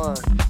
one.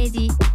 Crazy.